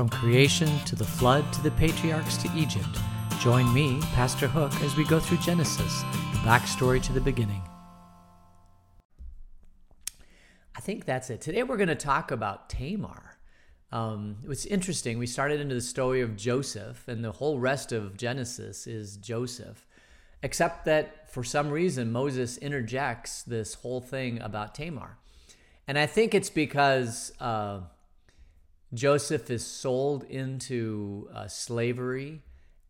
From creation to the flood to the patriarchs to Egypt, join me, Pastor Hook, as we go through Genesis, the backstory to the beginning. I think that's it. Today we're going to talk about Tamar. Um, it's interesting. We started into the story of Joseph, and the whole rest of Genesis is Joseph, except that for some reason Moses interjects this whole thing about Tamar. And I think it's because uh, Joseph is sold into uh, slavery,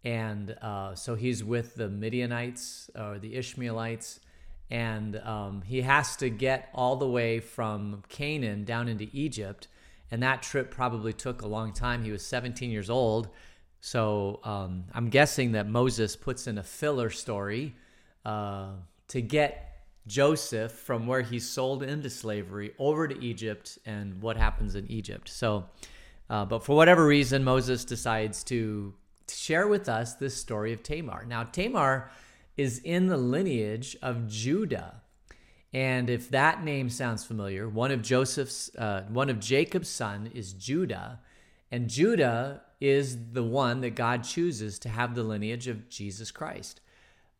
and uh, so he's with the Midianites or the Ishmaelites, and um, he has to get all the way from Canaan down into Egypt. And that trip probably took a long time. He was 17 years old. So um, I'm guessing that Moses puts in a filler story uh, to get Joseph from where he's sold into slavery over to Egypt and what happens in Egypt. So uh, but for whatever reason, Moses decides to, share with us this story of Tamar. Now, Tamar is in the lineage of Judah. And if that name sounds familiar, one of Joseph's, uh, one of Jacob's son is Judah, and Judah is the one that God chooses to have the lineage of Jesus Christ,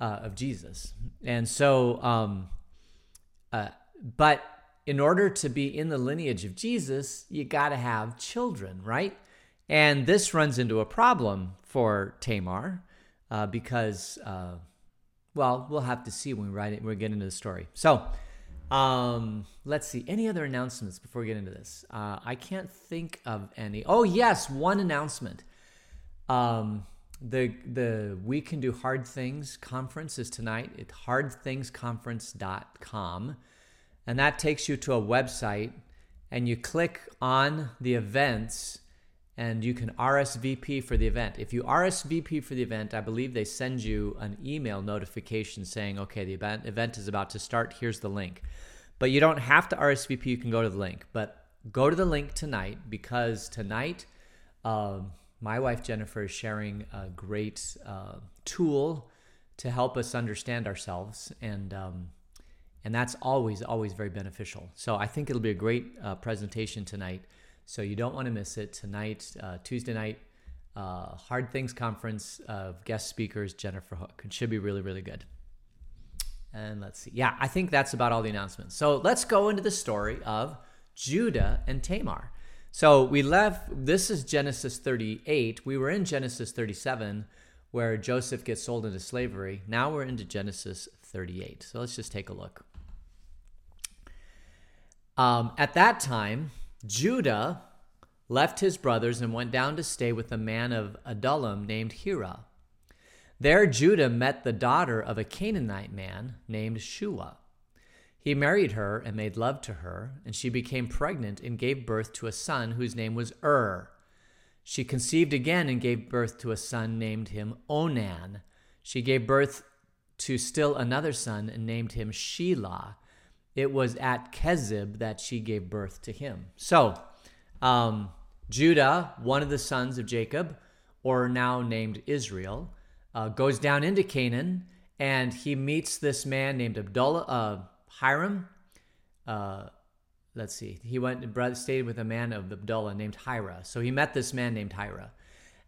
uh, of Jesus. And so, um, uh, but in order to be in the lineage of Jesus, you got to have children, right? And this runs into a problem for Tamar uh, because, uh, well, we'll have to see when we write it. we get into the story. So, um, let's see. Any other announcements before we get into this? Uh, I can't think of any. Oh yes, one announcement. Um, the the We Can Do Hard Things conference is tonight at hardthingsconference.com and that takes you to a website and you click on the events and you can RSVP for the event. If you RSVP for the event, I believe they send you an email notification saying, okay, the event, event is about to start. Here's the link. But you don't have to RSVP, you can go to the link. But go to the link tonight because tonight, uh, my wife Jennifer is sharing a great uh, tool to help us understand ourselves. And um, and that's always always very beneficial. So i think it'll be a great uh, presentation tonight. So you don't want to miss it. Tonight uh, tuesday night uh, hard things conference of guest speakers jennifer hook. It should be really really good. And let's see. Yeah i think that's about all the announcements. So let's go into the story of judah and tamar so we left this is genesis 38 we were in genesis 37 where joseph gets sold into slavery now we're into genesis 38 so let's just take a look um, at that time, Judah left his brothers and went down to stay with a man of Adullam named Hira. There, Judah met the daughter of a Canaanite man named Shua. He married her and made love to her, and she became pregnant and gave birth to a son whose name was Ur. She conceived again and gave birth to a son named him Onan. She gave birth to still another son and named him Shelah it was at Kezib that she gave birth to him. So, um, Judah, one of the sons of Jacob, or now named Israel, uh, goes down into Canaan and he meets this man named Abdullah, uh, Hiram. Uh, let's see, he went and stayed with a man of Abdullah named Hira. So he met this man named Hira.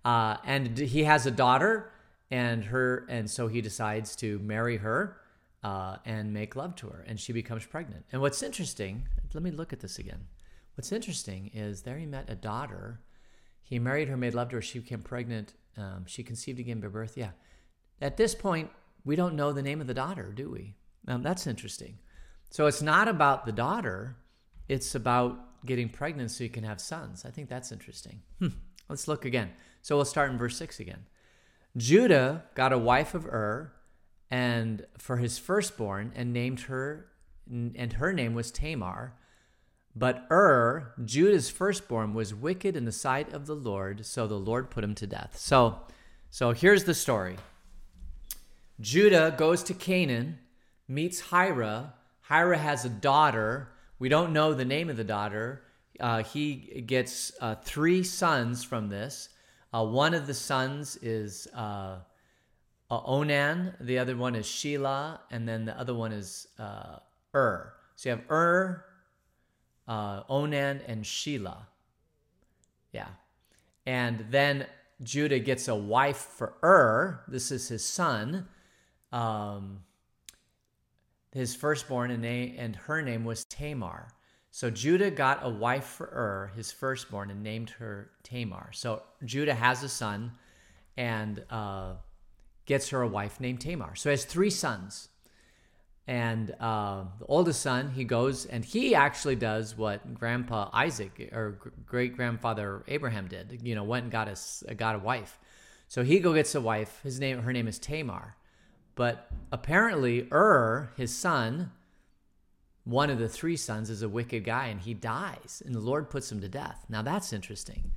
Uh, and he has a daughter and her, and so he decides to marry her uh, and make love to her, and she becomes pregnant. And what's interesting, let me look at this again. What's interesting is there he met a daughter. He married her, made love to her. She became pregnant. Um, she conceived again by birth. Yeah. At this point, we don't know the name of the daughter, do we? Um, that's interesting. So it's not about the daughter, it's about getting pregnant so you can have sons. I think that's interesting. Hmm. Let's look again. So we'll start in verse 6 again. Judah got a wife of Ur and for his firstborn and named her and her name was Tamar. But Ur, Judah's firstborn, was wicked in the sight of the Lord, so the Lord put him to death. So, so here's the story. Judah goes to Canaan, meets Hira. Hira has a daughter. We don't know the name of the daughter. Uh, he gets uh, three sons from this. Uh, one of the sons is uh, uh, Onan, the other one is Shelah, and then the other one is uh, Ur. So you have Ur, Onan, and Shelah. Yeah. And then Judah gets a wife for Ur. This is his son, um, his firstborn, and, her name was Tamar. So Judah got a wife for Ur, his firstborn, and named her Tamar. So Judah has a son and uh, gets her a wife named Tamar. So he has three sons. And uh, the oldest son, he goes and he actually does what Grandpa Isaac or great grandfather Abraham did. You know, went and got a got a wife. So he go gets a wife. His name, her name is Tamar. But apparently, Ur, his son, one of the three sons, is a wicked guy, and he dies, and the Lord puts him to death. Now that's interesting.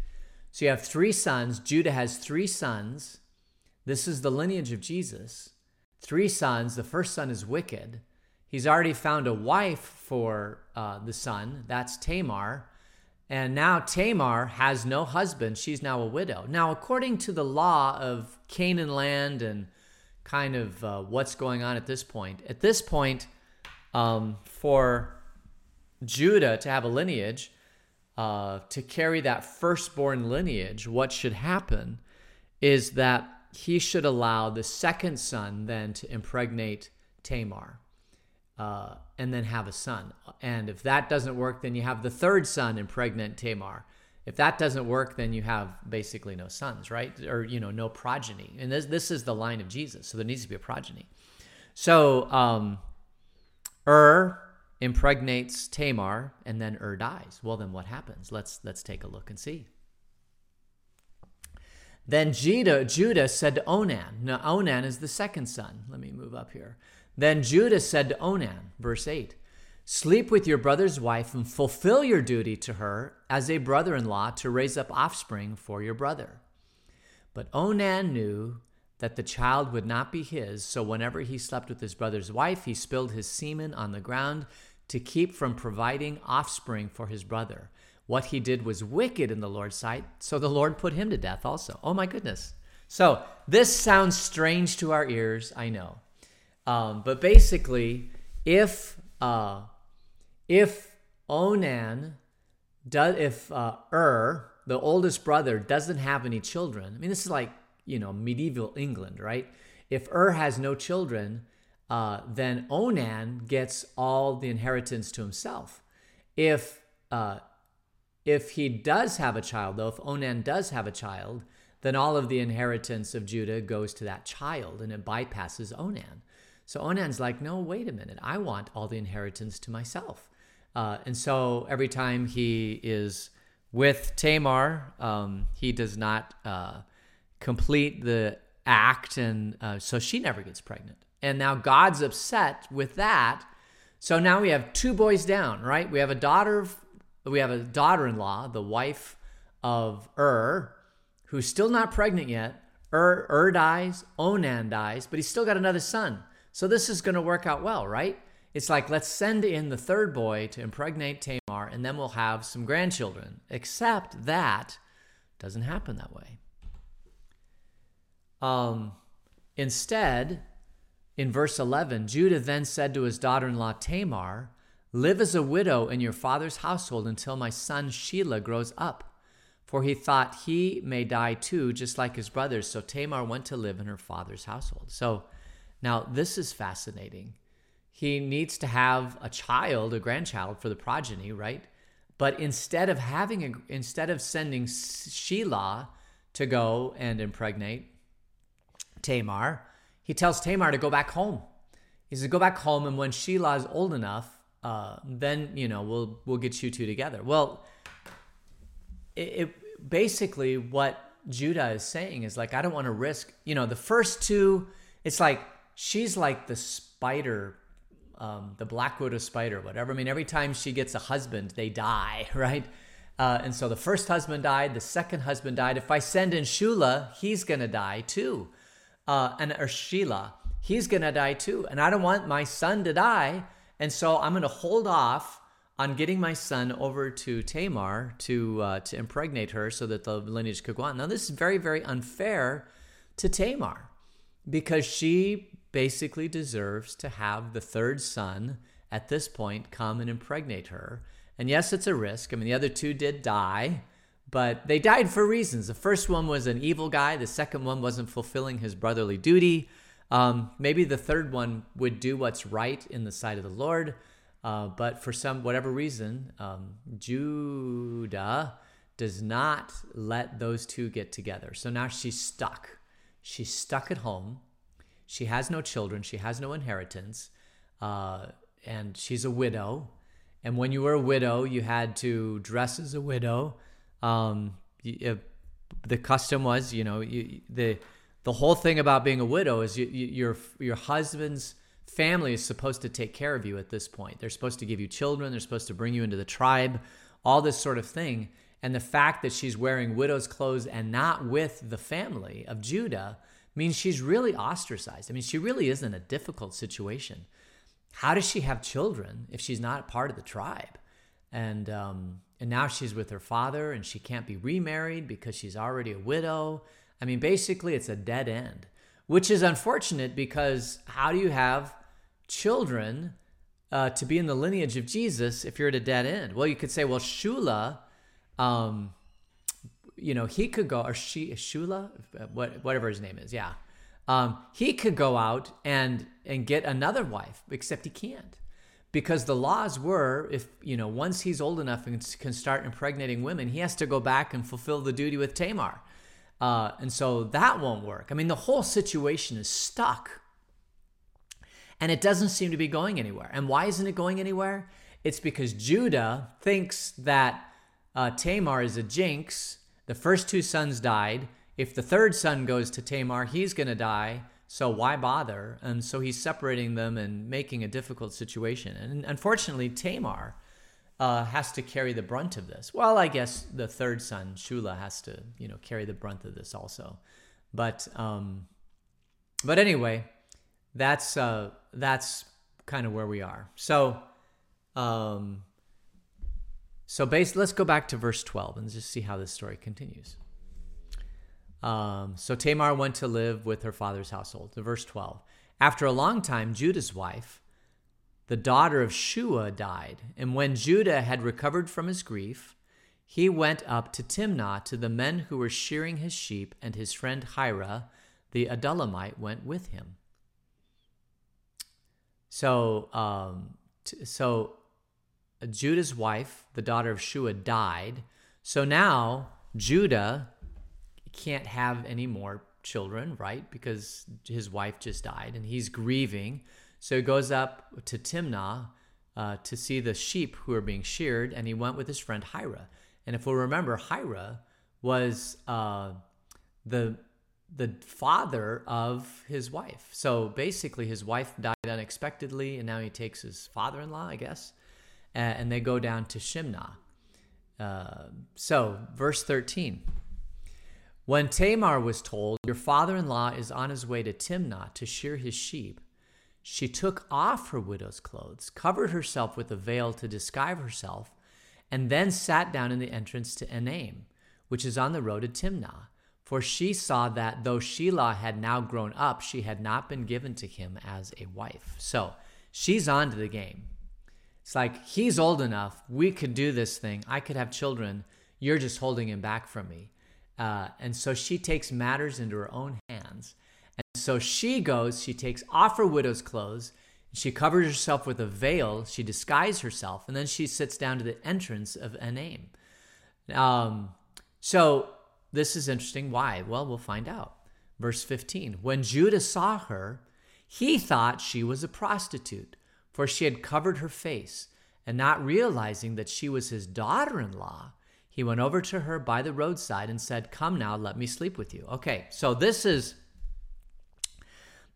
So you have three sons. Judah has three sons. This is the lineage of Jesus three sons. The first son is wicked. He's already found a wife for uh, the son. That's Tamar. And now Tamar has no husband. She's now a widow. Now, according to the law of Canaan land and kind of uh, what's going on at this point, at this point, um, for Judah to have a lineage, uh, to carry that firstborn lineage, what should happen is that he should allow the second son then to impregnate Tamar uh, and then have a son. And if that doesn't work, then you have the third son impregnate Tamar. If that doesn't work, then you have basically no sons, right? Or, you know, no progeny. And this, this is the line of Jesus. So there needs to be a progeny. So um, Ur impregnates Tamar and then Ur dies. Well, then what happens? Let's, let's take a look and see. Then Judah, Judah said to Onan, now Onan is the second son. Let me move up here. Then Judah said to Onan, verse 8, Sleep with your brother's wife and fulfill your duty to her as a brother in law to raise up offspring for your brother. But Onan knew that the child would not be his, so whenever he slept with his brother's wife, he spilled his semen on the ground to keep from providing offspring for his brother. What he did was wicked in the Lord's sight, so the Lord put him to death also. Oh my goodness. So this sounds strange to our ears, I know. Um, but basically, if uh, if Onan does, if uh, Ur, the oldest brother, doesn't have any children, I mean, this is like you know medieval England, right? If Ur has no children, uh, then Onan gets all the inheritance to himself. If uh, if he does have a child, though, if Onan does have a child, then all of the inheritance of Judah goes to that child and it bypasses Onan. So Onan's like, no, wait a minute. I want all the inheritance to myself. Uh, and so every time he is with Tamar, um, he does not uh, complete the act. And uh, so she never gets pregnant. And now God's upset with that. So now we have two boys down, right? We have a daughter we have a daughter-in-law, the wife of Ur, who's still not pregnant yet. Ur, Ur dies, Onan dies, but he's still got another son. So this is going to work out well, right? It's like let's send in the third boy to impregnate Tamar, and then we'll have some grandchildren. Except that doesn't happen that way. Um, instead, in verse 11, Judah then said to his daughter in law Tamar, Live as a widow in your father's household until my son Shelah grows up. For he thought he may die too, just like his brothers. So Tamar went to live in her father's household. So now this is fascinating. He needs to have a child, a grandchild for the progeny, right? But instead of having a, instead of sending Shelah to go and impregnate Tamar, he tells Tamar to go back home. He says, "Go back home, and when Shelah is old enough, uh, then you know we'll we'll get you two together. Well, it, it basically what Judah is saying is like I don't want to risk. You know, the first two, it's like she's like the spider, um, the black widow spider, whatever. I mean, every time she gets a husband, they die, right? Uh, and so the first husband died, the second husband died. If I send in Shula, he's gonna die too, uh, and or Sheila, he's gonna die too. And I don't want my son to die and so I'm to hold off on getting my son over to Tamar to uh, to impregnate her so that the lineage could go on. Now this is very very unfair to Tamar because she basically deserves to have the third son at this point come and impregnate her. And yes, it's a risk. I mean, the other two did die, but they died for reasons. The first one was an evil guy, the second one wasn't fulfilling his brotherly duty. Um, maybe the third one would do what's right in the sight of the Lord. Uh, but for some whatever reason, um, Judah does not let those two get together. So now she's stuck. She's stuck at home. She has no children. She has no inheritance. Uh, and she's a widow. And when you were a widow, you had to dress as a widow. Um, you, the custom was, you know, you, the the whole thing about being a widow is you, your your husband's family is supposed to take care of you at this point. They're supposed to give you children. They're supposed to bring you into the tribe. All this sort of thing. And the fact that she's wearing widow's clothes and not with the family of Judah means she's really ostracized. I mean, she really is in a difficult situation. How does she have children if she's not part of the tribe? And um, and now she's with her father, and she can't be remarried because she's already a widow. I mean, basically, it's a dead end, which is unfortunate because how do you have children uh, to be in the lineage of Jesus if you're at a dead end? Well, you could say, well, Shula um, you know, he could go, or she, Shula, what, whatever his name is, yeah. Um, he could go out and and get another wife, except he can't, because the laws were, if you know, once he's old enough and can start impregnating women, he has to go back and fulfill the duty with Tamar, uh, and so that won't work. I mean, the whole situation is stuck, and it doesn't seem to be going anywhere. And why isn't it going anywhere? It's because Judah thinks that uh, Tamar is a jinx. The first two sons died. If the third son goes to Tamar, he's going to die. So why bother? And so he's separating them and making a difficult situation. And unfortunately, Tamar uh, has to carry the brunt of this. Well, I guess the third son, Shula, has to you know carry the brunt of this also. But um, but anyway, that's uh, that's kind of where we are. So um, so base, let's go back to verse 12 and just see how this story continues. Um, so Tamar went to live with her father's household. To verse 12. After a long time, Judah's wife, the daughter of Shua, died. And when Judah had recovered from his grief, he went up to Timnah to the men who were shearing his sheep, and his friend Hira, the Adullamite, went with him. So, um, t- so Judah's wife, the daughter of Shua, died. So now Judah can't have any more children, right? Because his wife just died and he's grieving. So he goes up to Timnah uh, to see the sheep who are being sheared, and he went with his friend Hira. And if we'll remember, Hira was uh, the the father of his wife. So basically, his wife died unexpectedly, and now he takes his father-in-law, I guess, and they go down to Shimnah. Uh, so, verse 13. When Tamar was told, Your father in law is on his way to Timnah to shear his sheep, she took off her widow's clothes, covered herself with a veil to disguise herself, and then sat down in the entrance to Enaim, which is on the road to Timnah. For she saw that though Shelah had now grown up, she had not been given to him as a wife. So she's on to the game. It's like he's old enough. We could do this thing. I could have children. You're just holding him back from me. Uh, and so she takes matters into her own hands. And so she goes, she takes off her widow's clothes, she covers herself with a veil, she disguises herself, and then she sits down to the entrance of Enaim. Um, so this is interesting. Why? Well, we'll find out. Verse 15 When Judah saw her, he thought she was a prostitute for she had covered her face, and not realizing that she was his daughter in law, he went over to her by the roadside and said, Come now, let me sleep with you. Okay, so this is.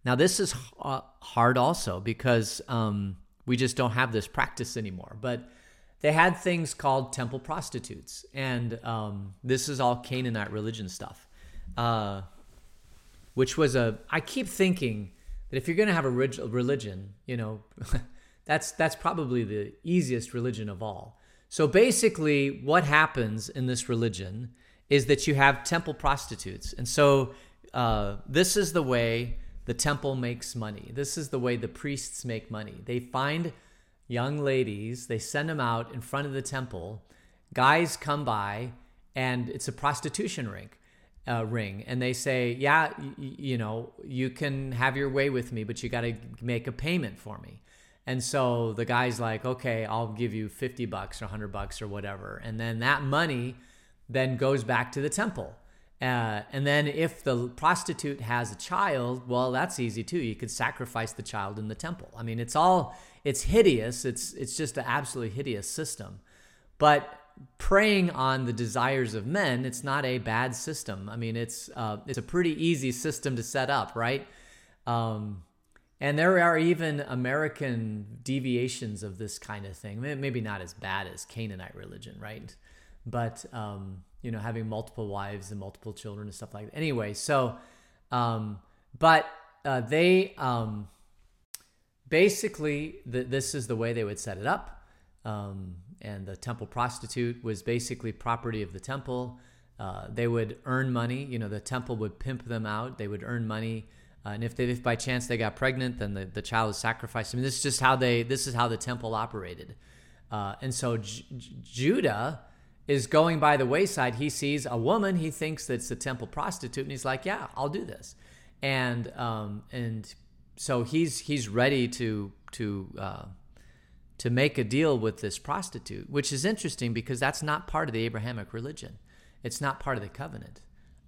Now, this is uh, hard also because um, we just don't have this practice anymore. But they had things called temple prostitutes. And um, this is all Canaanite religion stuff, uh, which was a. I keep thinking that if you're going to have a religion, you know, that's that's probably the easiest religion of all. So basically, what happens in this religion is that you have temple prostitutes, and so uh, this is the way the temple makes money. This is the way the priests make money. They find young ladies, they send them out in front of the temple. Guys come by and it's a prostitution ring. Uh, ring and they say yeah y- you know you can have your way with me but you got to make a payment for me and so the guy's like okay i'll give you 50 bucks or 100 bucks or whatever and then that money then goes back to the temple uh, and then if the prostitute has a child, well, that's easy too. You could sacrifice the child in the temple. I mean, it's all it's hideous. It's it's just an absolutely hideous system. But preying on the desires of men, it's not a bad system. I mean, it's uh, it's a pretty easy system to set up, right? Um, and there are even American deviations of this kind of thing. Maybe not as bad as Canaanite religion, right? But um, you know, having multiple wives and multiple children and stuff like that. Anyway, so, um, but uh, they um, basically, this is the way they would set it up. Um, and the temple prostitute was basically property of the temple. Uh, they would earn money. You know, the temple would pimp them out. They would earn money. Uh, and if they, if by chance they got pregnant, then the, the child is sacrificed. I mean, this is just how they, this is how the temple operated. Uh, and so J- J- Judah is going by the wayside. He sees a woman. He thinks that's a temple prostitute, and he's like, "Yeah, I'll do this." And um, and so he's he's ready to to uh, to make a deal with this prostitute, which is interesting because that's not part of the Abrahamic religion. It's not part of the covenant,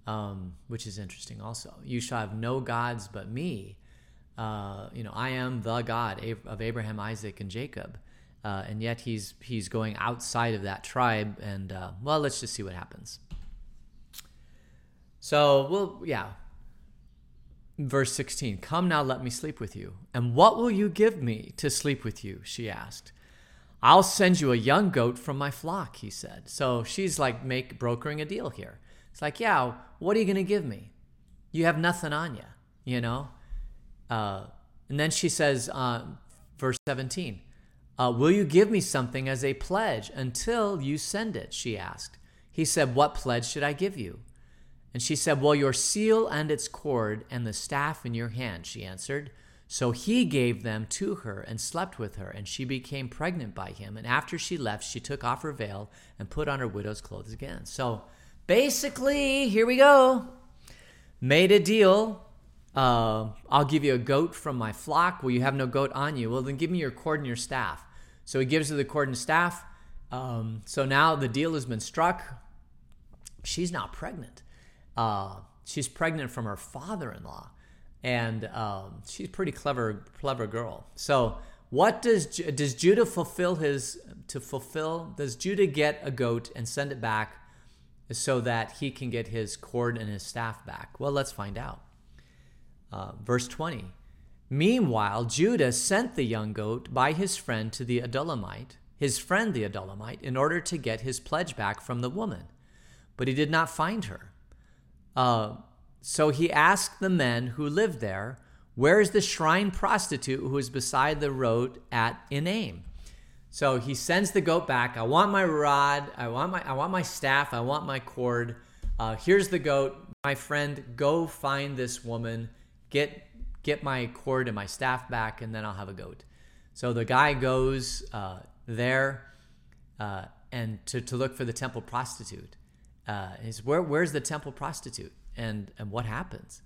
um, which is interesting. Also, you shall have no gods but me. Uh, you know, I am the God of Abraham, Isaac, and Jacob. Uh, and yet he's he's going outside of that tribe, and uh, well, let's just see what happens. So, well, yeah. Verse 16 Come now, let me sleep with you. And what will you give me to sleep with you? She asked. I'll send you a young goat from my flock, he said. So she's like make brokering a deal here. It's like, yeah, what are you to give me? You have nothing on you, you know? Uh, and then she says, uh, verse 17, uh, Will you give me something as a pledge until you send it? She asked. He said, What pledge should I give you? And she said, Well, your seal and its cord and the staff in your hand, she answered. So he gave them to her and slept with her, and she became pregnant by him. And after she left, she took off her veil and put on her widow's clothes again. So basically, here we go. Made a deal. Uh, I'll give you a goat from my flock. Well, you have no goat on you. Well, then give me your cord and your staff. So he gives her the cord and staff. Um, so now the deal has been struck. She's now pregnant. Uh, she's pregnant from her father-in-law, and um, she's pretty clever, clever girl. So what does does Judah fulfill his to fulfill? Does Judah get a goat and send it back so that he can get his cord and his staff back? Well, let's find out. Uh, verse 20. Meanwhile, Judah sent the young goat by his friend to the Adullamite, his friend the Adullamite, in order to get his pledge back from the woman. But he did not find her. Uh, so he asked the men who lived there, Where is the shrine prostitute who is beside the road at Enaim? So he sends the goat back. I want my rod. I want my I want my staff. I want my cord. Uh, here's the goat. My friend, go find this woman. Get get my cord and my staff back, and then I'll have a goat. So the guy goes uh, there uh, and to, to look for the temple prostitute. Uh, is where where's the temple prostitute and and what happens?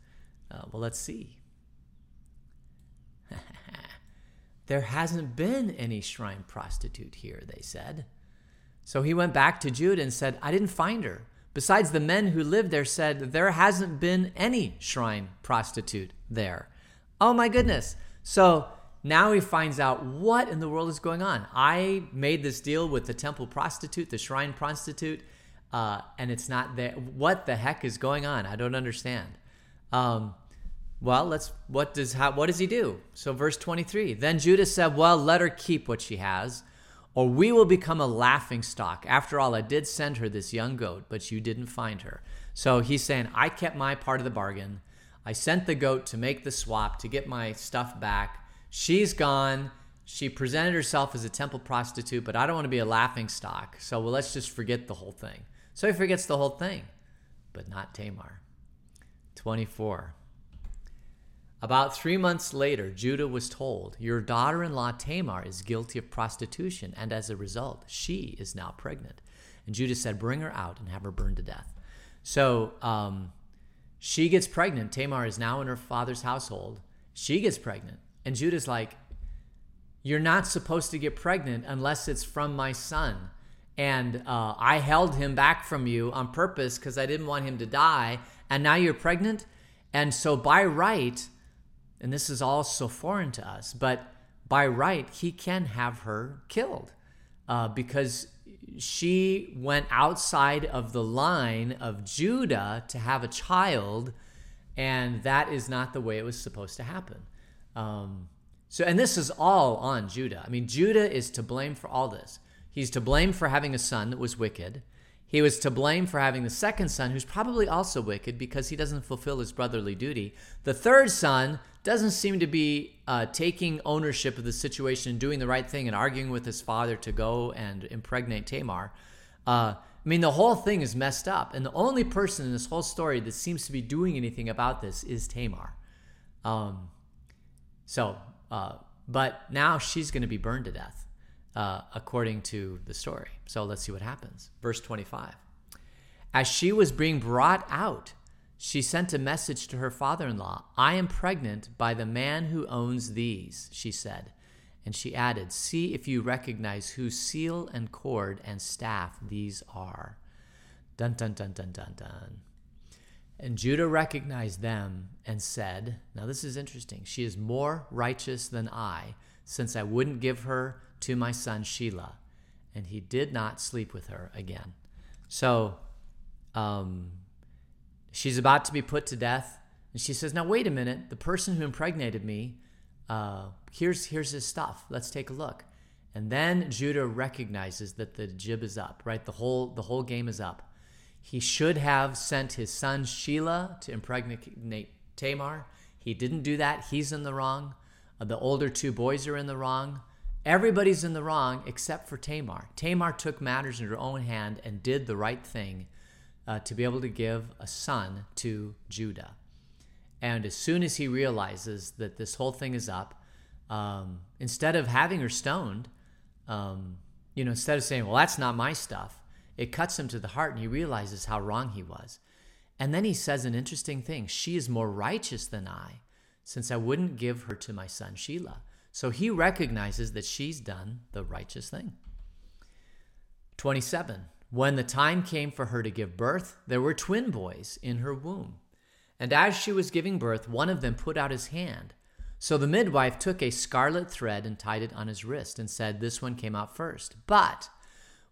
Uh, well, let's see. there hasn't been any shrine prostitute here, they said. So he went back to Judah and said, I didn't find her. Besides, the men who lived there said, There hasn't been any shrine prostitute there. Oh my goodness. So now he finds out what in the world is going on. I made this deal with the temple prostitute, the shrine prostitute, uh, and it's not there. What the heck is going on? I don't understand. Um, well, let's. What does how? What does he do? So verse twenty three. Then Judah said, "Well, let her keep what she has, or we will become a laughing stock. After all, I did send her this young goat, but you didn't find her." So he's saying, "I kept my part of the bargain." I sent the goat to make the swap to get my stuff back. She's gone. She presented herself as a temple prostitute, but I don't want to be a laughing stock. So well, let's just forget the whole thing. So he forgets the whole thing, but not Tamar. 24. About three months later, Judah was told, Your daughter in law Tamar is guilty of prostitution, and as a result, she is now pregnant. And Judah said, Bring her out and have her burned to death. So um, she gets pregnant. Tamar is now in her father's household. She gets pregnant. And Judah's like, You're not supposed to get pregnant unless it's from my son. And uh, I held him back from you on purpose because I didn't want him to die. And now you're pregnant. And so by right, and this is all so foreign to us, but by right, he can have her killed uh, because she went outside of the line of Judah to have a child, and that is not the way it was supposed to happen. Um, so, and this is all on Judah. I mean, Judah is to blame for all this. He's to blame for having a son that was wicked. He was to blame for having the second son, who's probably also wicked because he doesn't fulfill his brotherly duty. The third son doesn't seem to be uh, taking ownership of the situation and doing the right thing and arguing with his father to go and impregnate Tamar. Uh, I mean, the whole thing is messed up. And the only person in this whole story that seems to be doing anything about this is Tamar. Um, so, uh, but now she's going to be burned to death, uh, according to the story. So let's see what happens. Verse 25. As she was being brought out, she sent a message to her father in law I am pregnant by the man who owns these, she said. And she added, See if you recognize whose seal and cord and staff these are. Dun dun dun dun dun dun. And Judah recognized them and said, Now this is interesting. She is more righteous than I, since I wouldn't give her to my son Shelah. And he did not sleep with her again. So, um, She's about to be put to death. And she says, Now, wait a minute. The person who impregnated me, uh, here's, here's his stuff. Let's take a look. And then Judah recognizes that the jib is up, right? The whole, the whole game is up. He should have sent his son Shelah to impregnate Tamar. He didn't do that. He's in the wrong. Uh, the older two boys are in the wrong. Everybody's in the wrong except for Tamar. Tamar took matters in her own hand and did the right thing uh, to be able to give a son to Judah. And as soon as he realizes that this whole thing is up, um, instead of having her stoned, um, you know, instead of saying, well, that's not my stuff, it cuts him to the heart and he realizes how wrong he was. And then he says an interesting thing She is more righteous than I, since I wouldn't give her to my son Shelah. So he recognizes that she's done the righteous thing. 27. When the time came for her to give birth, there were twin boys in her womb. And as she was giving birth, one of them put out his hand. So the midwife took a scarlet thread and tied it on his wrist and said, This one came out first. But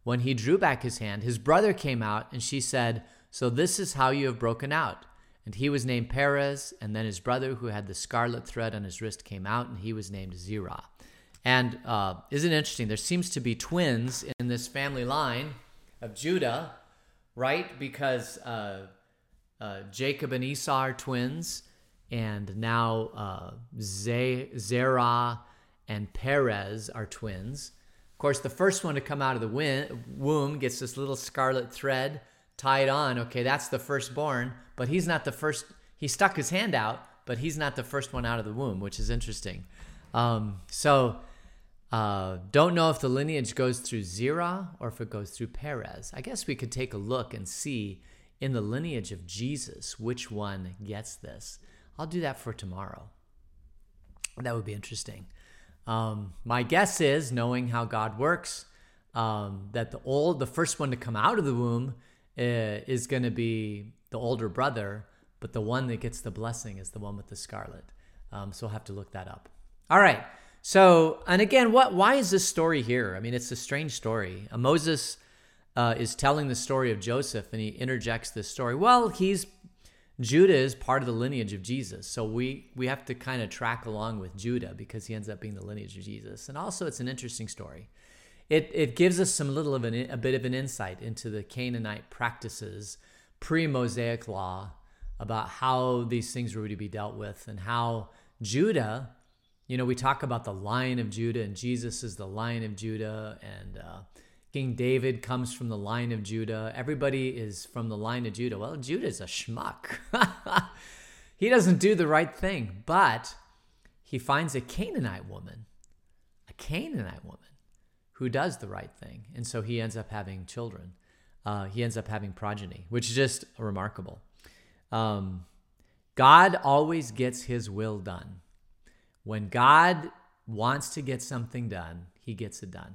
when he drew back his hand, his brother came out, and she said, So this is how you have broken out. And he was named Perez, and then his brother, who had the scarlet thread on his wrist, came out, and he was named Zerah. And uh, isn't it interesting? There seems to be twins in this family line of Judah, right? Because uh, uh, Jacob and Esau are twins, and now uh, Zerah and Perez are twins. Of course, the first one to come out of the womb gets this little scarlet thread tied on. Okay, that's the firstborn, but he's not the first. He stuck his hand out, but he's not the first one out of the womb, which is interesting. Um, so uh, don't know if the lineage goes through Zerah or if it goes through Perez. I guess we could take a look and see in the lineage of Jesus which one gets this. I'll do that for tomorrow. That would be interesting. Um, my guess is, knowing how God works, um, that the old, the first one to come out of the womb is going to be the older brother, but the one that gets the blessing is the one with the scarlet. Um, so we'll have to look that up. All right. So, and again, what? Why is this story here? I mean, it's a strange story. Uh, Moses uh, is telling the story of Joseph, and he interjects this story. Well, he's Judah is part of the lineage of Jesus, so we we have to kind of track along with Judah because he ends up being the lineage of Jesus. And also, it's an interesting story. It it gives us some little of an, a bit of an insight into the Canaanite practices pre-Mosaic law about how these things were to be dealt with and how Judah you know, we talk about the Lion of Judah, and Jesus is the Lion of Judah, and uh, King David comes from the line of Judah. Everybody is from the line of Judah. Well, Judah's a schmuck. he doesn't do the right thing, but he finds a Canaanite woman, a Canaanite woman who does the right thing. And so he ends up having children. uh, he ends up having progeny, which is just remarkable. Um, God always gets his will done. When God wants to get something done, he gets it done.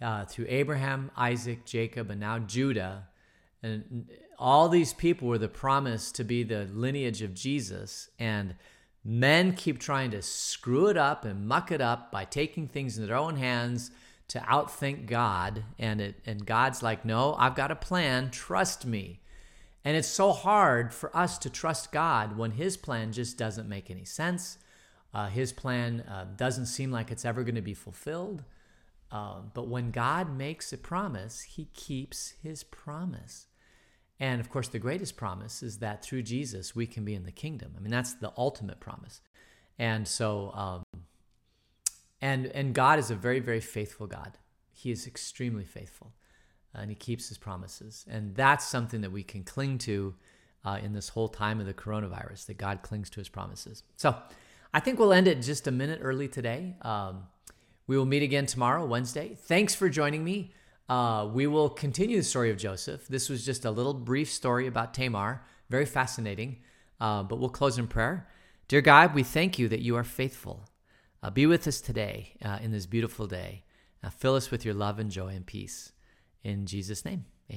Uh, through Abraham, Isaac, Jacob, and now Judah, and all these people were the promise to be the lineage of Jesus. And men keep trying to screw it up and muck it up by taking things in their own hands to outthink God. And, it, and God's like, no, I've got a plan. Trust me. And it's so hard for us to trust God when His plan just doesn't make any sense. Uh, his plan uh, doesn't seem like it's ever going to be fulfilled. Uh, but when God makes a promise, He keeps His promise. And of course, the greatest promise is that through Jesus, we can be in the kingdom. I mean, that's the ultimate promise. And so, um, and, and God is a very, very faithful God. He is extremely faithful and He keeps His promises. And that's something that we can cling to uh, in this whole time of the coronavirus, that God clings to His promises. So I think we'll end it just a minute early today. Um, we will meet again tomorrow, Wednesday. Thanks for joining me. Uh, we will continue the story of Joseph. This was just a little brief story about Tamar, very fascinating, uh, but we'll close in prayer. Dear God, we thank you that you are faithful. Uh, be with us today uh, in this beautiful day. fill us with your love and joy and peace. In Jesus' name.